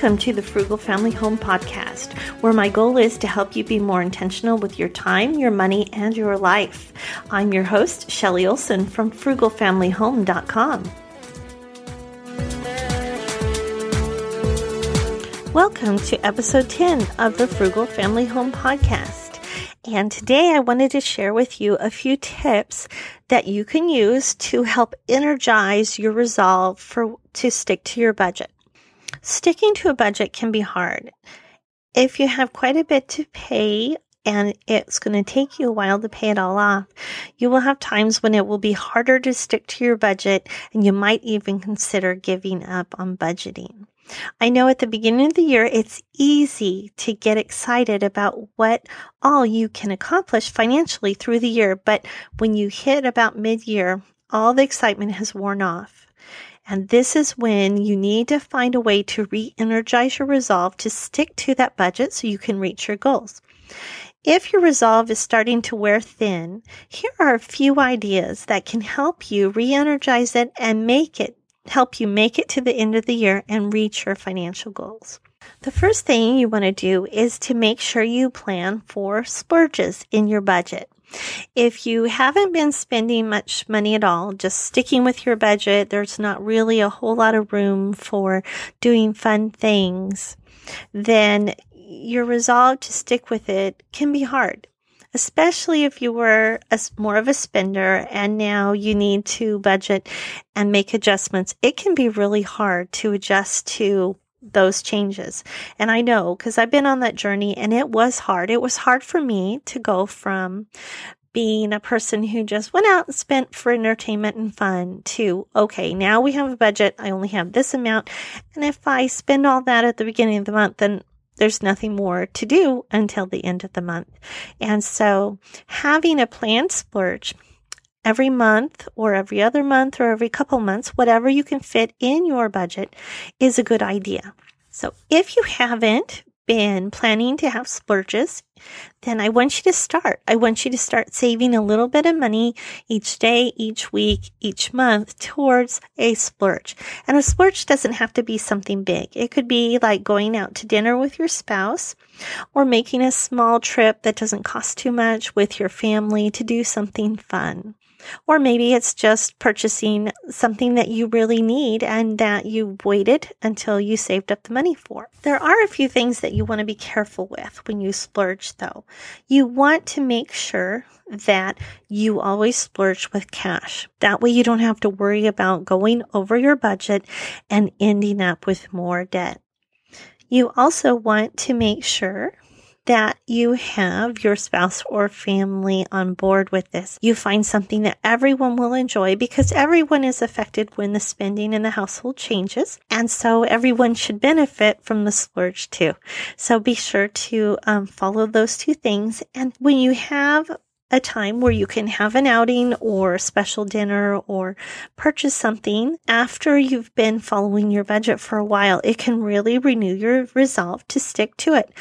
Welcome to the Frugal Family Home Podcast, where my goal is to help you be more intentional with your time, your money, and your life. I'm your host, Shelly Olson from frugalfamilyhome.com. Welcome to episode 10 of the Frugal Family Home Podcast. And today I wanted to share with you a few tips that you can use to help energize your resolve for to stick to your budget. Sticking to a budget can be hard. If you have quite a bit to pay and it's going to take you a while to pay it all off, you will have times when it will be harder to stick to your budget and you might even consider giving up on budgeting. I know at the beginning of the year, it's easy to get excited about what all you can accomplish financially through the year. But when you hit about mid year, all the excitement has worn off. And this is when you need to find a way to re energize your resolve to stick to that budget so you can reach your goals. If your resolve is starting to wear thin, here are a few ideas that can help you re energize it and make it help you make it to the end of the year and reach your financial goals. The first thing you want to do is to make sure you plan for splurges in your budget. If you haven't been spending much money at all, just sticking with your budget, there's not really a whole lot of room for doing fun things, then your resolve to stick with it can be hard especially if you were a, more of a spender and now you need to budget and make adjustments. It can be really hard to adjust to those changes. And I know because I've been on that journey and it was hard. It was hard for me to go from being a person who just went out and spent for entertainment and fun to, okay, now we have a budget. I only have this amount. And if I spend all that at the beginning of the month, then there's nothing more to do until the end of the month. And so having a planned splurge every month or every other month or every couple months, whatever you can fit in your budget is a good idea. So if you haven't been planning to have splurges, then I want you to start. I want you to start saving a little bit of money each day, each week, each month towards a splurge. And a splurge doesn't have to be something big. It could be like going out to dinner with your spouse or making a small trip that doesn't cost too much with your family to do something fun. Or maybe it's just purchasing something that you really need and that you waited until you saved up the money for. There are a few things that you want to be careful with when you splurge though. You want to make sure that you always splurge with cash. That way you don't have to worry about going over your budget and ending up with more debt. You also want to make sure that you have your spouse or family on board with this. You find something that everyone will enjoy because everyone is affected when the spending in the household changes. And so everyone should benefit from the splurge too. So be sure to um, follow those two things. And when you have a time where you can have an outing or a special dinner or purchase something after you've been following your budget for a while. It can really renew your resolve to stick to it.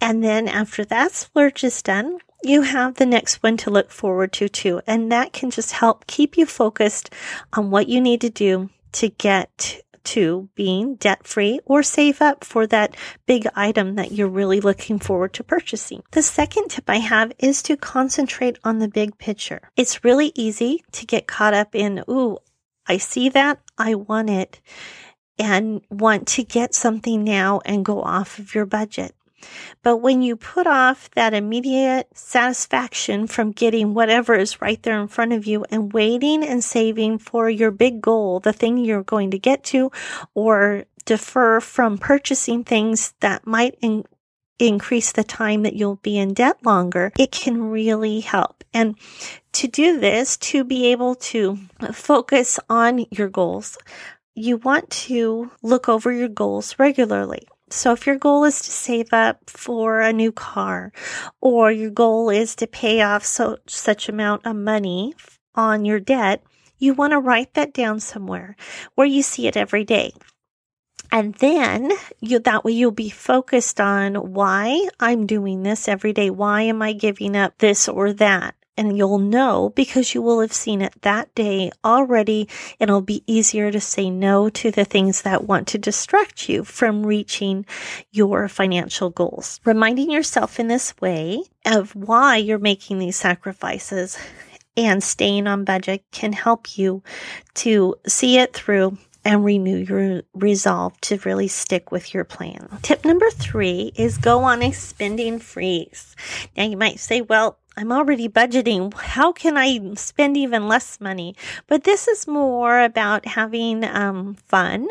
And then after that splurge is done, you have the next one to look forward to too. And that can just help keep you focused on what you need to do to get to being debt free or save up for that big item that you're really looking forward to purchasing. The second tip I have is to concentrate on the big picture. It's really easy to get caught up in, ooh, I see that. I want it and want to get something now and go off of your budget. But when you put off that immediate satisfaction from getting whatever is right there in front of you and waiting and saving for your big goal, the thing you're going to get to, or defer from purchasing things that might in- increase the time that you'll be in debt longer, it can really help. And to do this, to be able to focus on your goals, you want to look over your goals regularly. So if your goal is to save up for a new car or your goal is to pay off so such amount of money on your debt, you want to write that down somewhere where you see it every day. And then you, that way you'll be focused on why I'm doing this every day. Why am I giving up this or that? And you'll know because you will have seen it that day already. It'll be easier to say no to the things that want to distract you from reaching your financial goals. Reminding yourself in this way of why you're making these sacrifices and staying on budget can help you to see it through and renew your resolve to really stick with your plan. Tip number three is go on a spending freeze. Now you might say, well, I'm already budgeting. How can I spend even less money? But this is more about having um, fun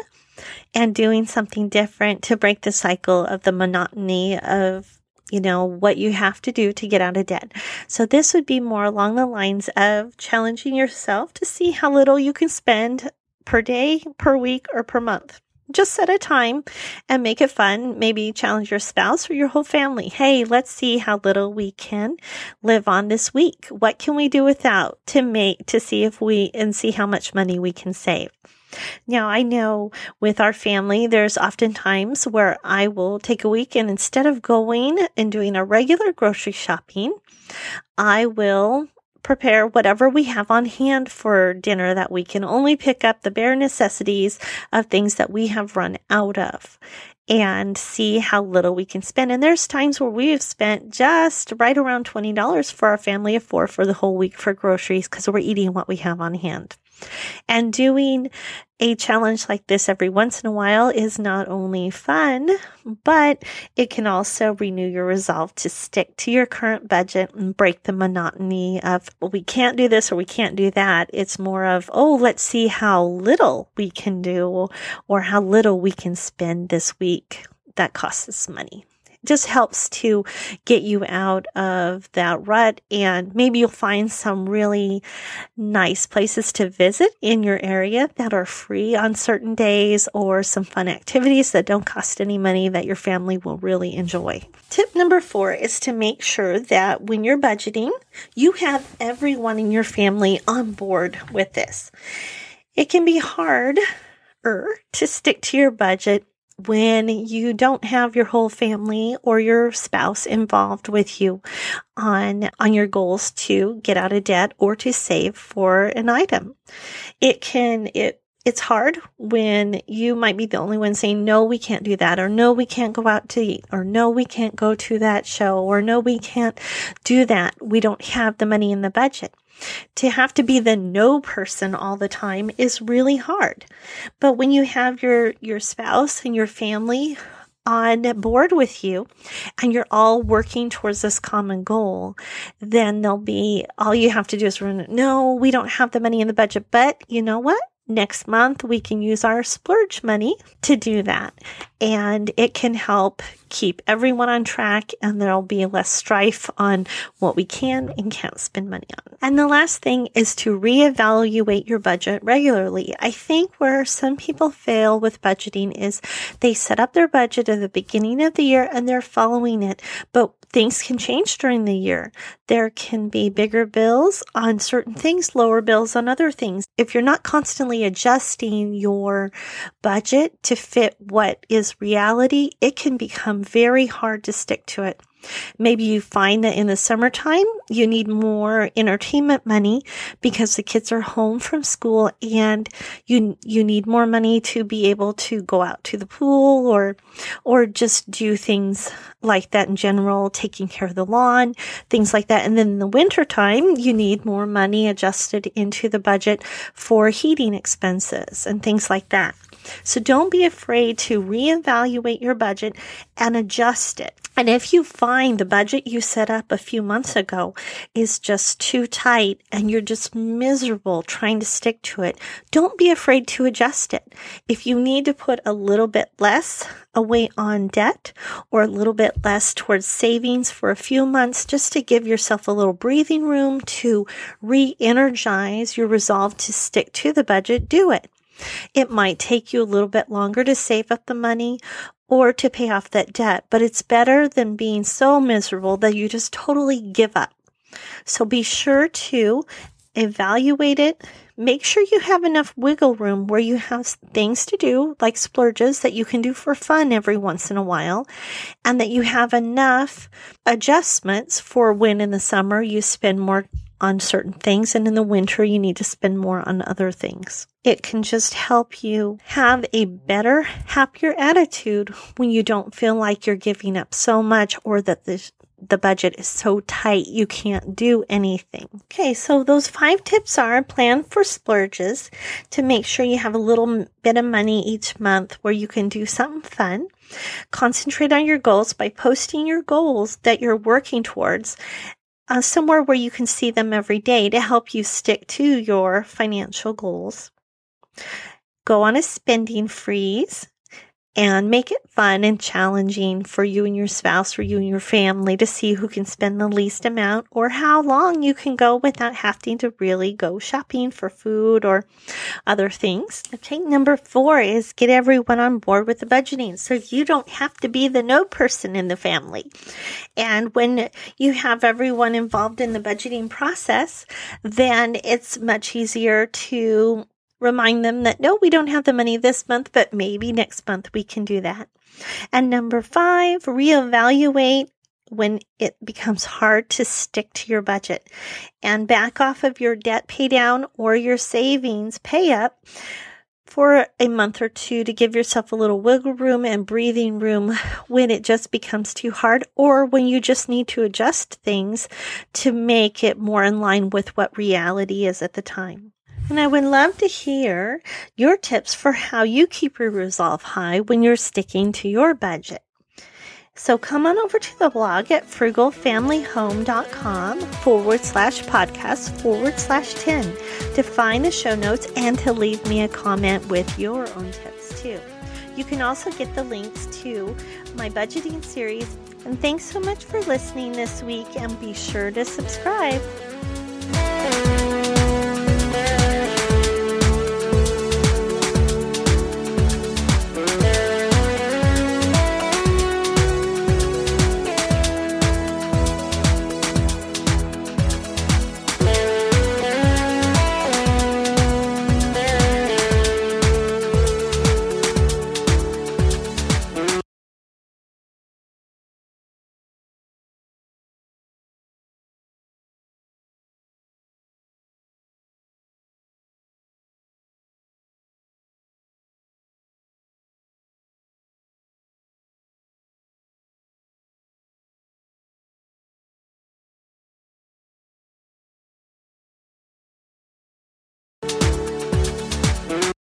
and doing something different to break the cycle of the monotony of you know, what you have to do to get out of debt. So this would be more along the lines of challenging yourself to see how little you can spend per day, per week, or per month. Just set a time and make it fun. Maybe challenge your spouse or your whole family. Hey, let's see how little we can live on this week. What can we do without to make, to see if we, and see how much money we can save. Now, I know with our family, there's often times where I will take a week and instead of going and doing a regular grocery shopping, I will prepare whatever we have on hand for dinner that we can only pick up the bare necessities of things that we have run out of and see how little we can spend. And there's times where we have spent just right around $20 for our family of four for the whole week for groceries because we're eating what we have on hand. And doing a challenge like this every once in a while is not only fun, but it can also renew your resolve to stick to your current budget and break the monotony of, well, we can't do this or we can't do that. It's more of, oh, let's see how little we can do or how little we can spend this week that costs us money just helps to get you out of that rut. And maybe you'll find some really nice places to visit in your area that are free on certain days or some fun activities that don't cost any money that your family will really enjoy. Tip number four is to make sure that when you're budgeting, you have everyone in your family on board with this. It can be hard to stick to your budget when you don't have your whole family or your spouse involved with you on on your goals to get out of debt or to save for an item. It can it it's hard when you might be the only one saying no we can't do that or no we can't go out to eat or no we can't go to that show or no we can't do that. We don't have the money in the budget to have to be the no person all the time is really hard. But when you have your, your spouse and your family on board with you and you're all working towards this common goal, then there'll be all you have to do is run, no, we don't have the money in the budget, but you know what? next month we can use our splurge money to do that. And it can help keep everyone on track and there'll be less strife on what we can and can't spend money on. And the last thing is to reevaluate your budget regularly. I think where some people fail with budgeting is they set up their budget at the beginning of the year and they're following it, but things can change during the year. There can be bigger bills on certain things, lower bills on other things. If you're not constantly adjusting your budget to fit what is reality, it can become very hard to stick to it. Maybe you find that in the summertime, you need more entertainment money because the kids are home from school and you, you need more money to be able to go out to the pool or, or just do things like that in general, taking care of the lawn, things like that. And then in the wintertime, you need more money adjusted into the budget for heating expenses and things like that. So don't be afraid to reevaluate your budget and adjust it. And if you find the budget you set up a few months ago is just too tight and you're just miserable trying to stick to it, don't be afraid to adjust it. If you need to put a little bit less away on debt or a little bit less towards savings for a few months just to give yourself a little breathing room to re-energize your resolve to stick to the budget, do it. It might take you a little bit longer to save up the money or to pay off that debt, but it's better than being so miserable that you just totally give up. So be sure to evaluate it. Make sure you have enough wiggle room where you have things to do, like splurges that you can do for fun every once in a while, and that you have enough adjustments for when in the summer you spend more on certain things. And in the winter, you need to spend more on other things. It can just help you have a better, happier attitude when you don't feel like you're giving up so much or that the the budget is so tight you can't do anything. Okay, so those five tips are plan for splurges to make sure you have a little bit of money each month where you can do something fun. Concentrate on your goals by posting your goals that you're working towards uh, somewhere where you can see them every day to help you stick to your financial goals. Go on a spending freeze and make it fun and challenging for you and your spouse, for you and your family to see who can spend the least amount or how long you can go without having to really go shopping for food or other things. Okay. Number four is get everyone on board with the budgeting. So you don't have to be the no person in the family. And when you have everyone involved in the budgeting process, then it's much easier to Remind them that no, we don't have the money this month, but maybe next month we can do that. And number five, reevaluate when it becomes hard to stick to your budget and back off of your debt pay down or your savings pay up for a month or two to give yourself a little wiggle room and breathing room when it just becomes too hard or when you just need to adjust things to make it more in line with what reality is at the time. And I would love to hear your tips for how you keep your resolve high when you're sticking to your budget. So come on over to the blog at frugalfamilyhome.com forward slash podcast forward slash 10 to find the show notes and to leave me a comment with your own tips too. You can also get the links to my budgeting series. And thanks so much for listening this week and be sure to subscribe.